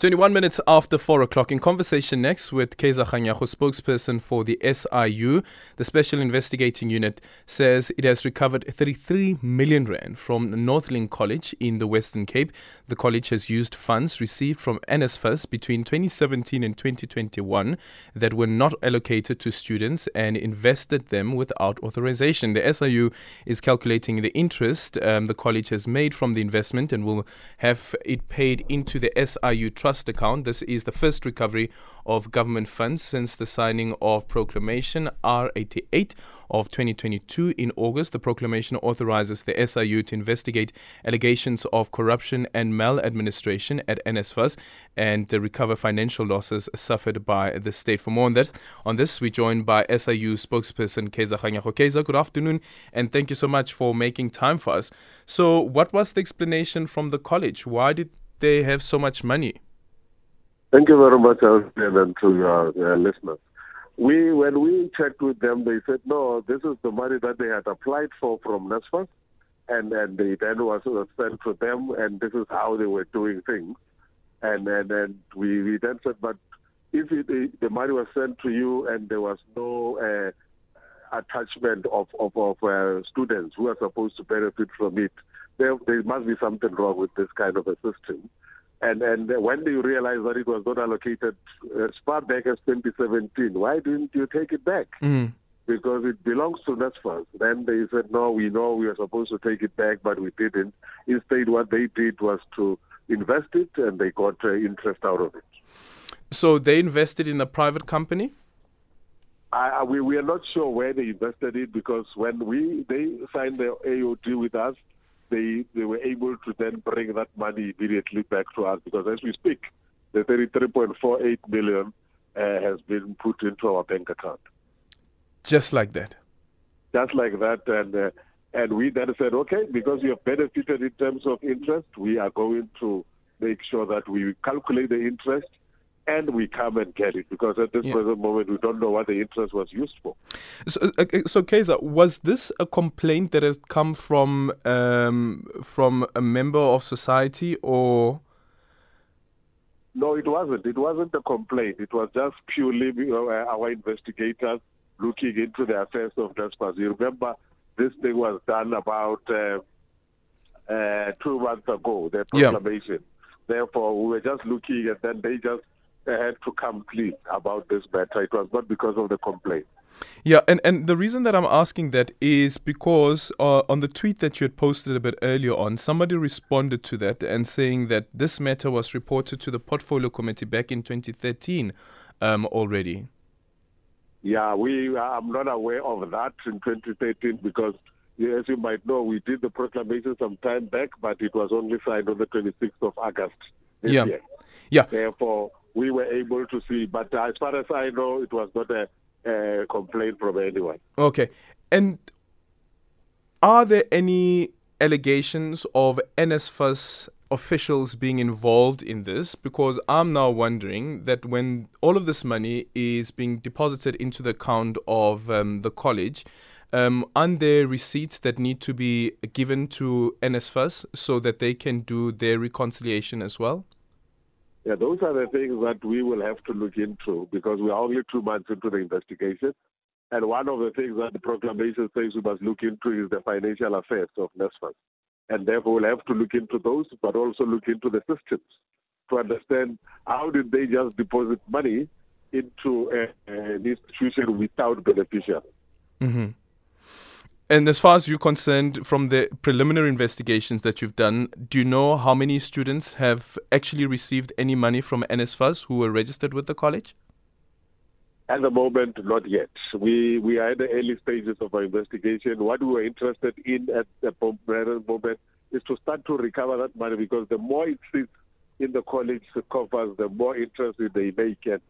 21 minutes after 4 o'clock, in conversation next with Kaizer Kganyago, spokesperson for the SIU, the Special Investigating Unit says it has recovered 33 million rand from Northlink College in the Western Cape. The college has used funds received from NSFAS between 2017 and 2021 that were not allocated to students and invested them without authorization. The SIU is calculating the interest um, the college has made from the investment and will have it paid into the SIU trust trust account. This is the first recovery of government funds since the signing of Proclamation R88 of 2022 in August. The proclamation authorizes the SIU to investigate allegations of corruption and maladministration at NSFAS and recover financial losses suffered by the state. For more on that, on this, we're joined by SIU spokesperson Kaizer Kganyago. Keza, good afternoon, and thank you so much for making time for us. So, what was the explanation from the college? Why did they have so much money? Thank you very much, and to your, listeners. We, when we checked with them, they said, no, this is the money that they had applied for from NSFAS, and, and they then was sent to them, and this is how they were doing things. And and, and we, we then said, but if it, the, the money was sent to you and there was no uh, attachment of, of, of uh, students who are supposed to benefit from it, there, there must be something wrong with this kind of a system. And and when do you realize that it was not allocated as far back as 2017, why didn't you take it back? Mm. Because it belongs to NSFAS. Then they said, no, we know we are supposed to take it back, but we didn't. Instead, what they did was to invest it, and they got uh, interest out of it. So they invested in a private company? I, we, we are not sure where they invested it because when we they signed the AOD with us, they they were able to then bring that money immediately back to us because as we speak, the 33.48 million uh, has been put into our bank account. Just like that. Just like that, and uh, and we then said, okay, because you have benefited in terms of interest, we are going to make sure that we calculate the interest and we come and get it because at this yeah. present moment we don't know what the interest was used for. So, uh, so Kaizer, was this a complaint that has come from um, from a member of society or? No, it wasn't. It wasn't a complaint. It was just purely you know, our investigators looking into the affairs of NSFAS. You remember this thing was done about uh, uh, two months ago, the proclamation. Yeah. Therefore, we were just looking and then they just had to come clean about this matter. It was not because of the complaint. Yeah, and, and the reason that I'm asking that is because uh, on the tweet that you had posted a bit earlier on, somebody responded to that and saying that this matter was reported to the portfolio committee back in 2013 um, already. Yeah, we. I'm not aware of that in 2013 because, as you might know, we did the proclamation some time back, but it was only signed on the 26th of August. yeah. Year. Yeah. Therefore, we were able to see. But as far as I know, it was not a, a complaint from anyone. Okay. And are there any allegations of NSFAS officials being involved in this? Because I'm now wondering that when all of this money is being deposited into the account of um, the college, um, aren't there receipts that need to be given to NSFAS so that they can do their reconciliation as well? Yeah, those are the things that we will have to look into because we are only two months into the investigation. And one of the things that the proclamation says we must look into is the financial affairs of NSFAS. And therefore, we'll have to look into those, but also look into the systems to understand how did they just deposit money into a, an institution without beneficiaries. Mm-hmm. And as far as you're concerned, from the preliminary investigations that you've done, do you know how many students have actually received any money from NSFAS who were registered with the college? At the moment, not yet. We we are in the early stages of our investigation. What we were interested in at the moment is to start to recover that money because the more it sits in the college coffers, the more interest they make. And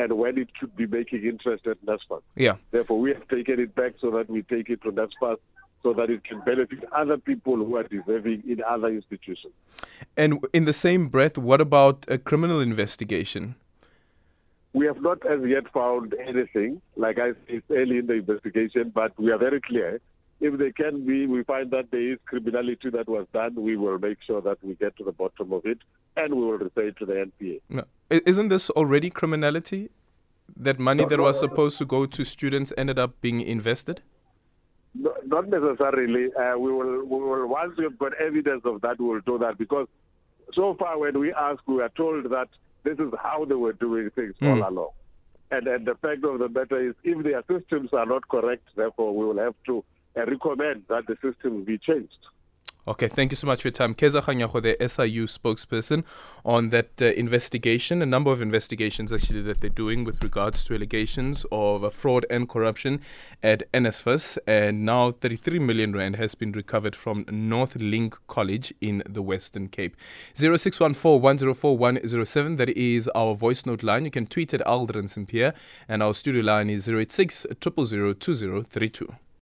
and when it should be making interest at NSFAS. Yeah. Therefore, we have taken it back so that we take it to NSFAS so that it can benefit other people who are deserving in other institutions. And in the same breath, what about a criminal investigation? We have not as yet found anything. Like I said, it's early in the investigation, but we are very clear if they can be, we find that there is criminality that was done, we will make sure that we get to the bottom of it and we will repay to the NPA. No. Isn't this already criminality? That money that was supposed to go to students ended up being invested? No, not necessarily. Uh, we will, we will, once we've got evidence of that, we will do that because so far when we ask, we are told that this is how they were doing things mm. all along. And, and the fact of the matter is, if their systems are not correct, therefore we will have to recommend that the system be changed. Okay, thank you so much for your time. Kaizer Kganyago, the SIU spokesperson, on that uh, investigation, a number of investigations actually that they're doing with regards to allegations of uh, fraud and corruption at NSFAS. And now 33 million Rand has been recovered from Northlink College in the Western Cape. 0614 that is our voice note line. You can tweet at Aldrin Sampear, and our studio line is 086 000 2032.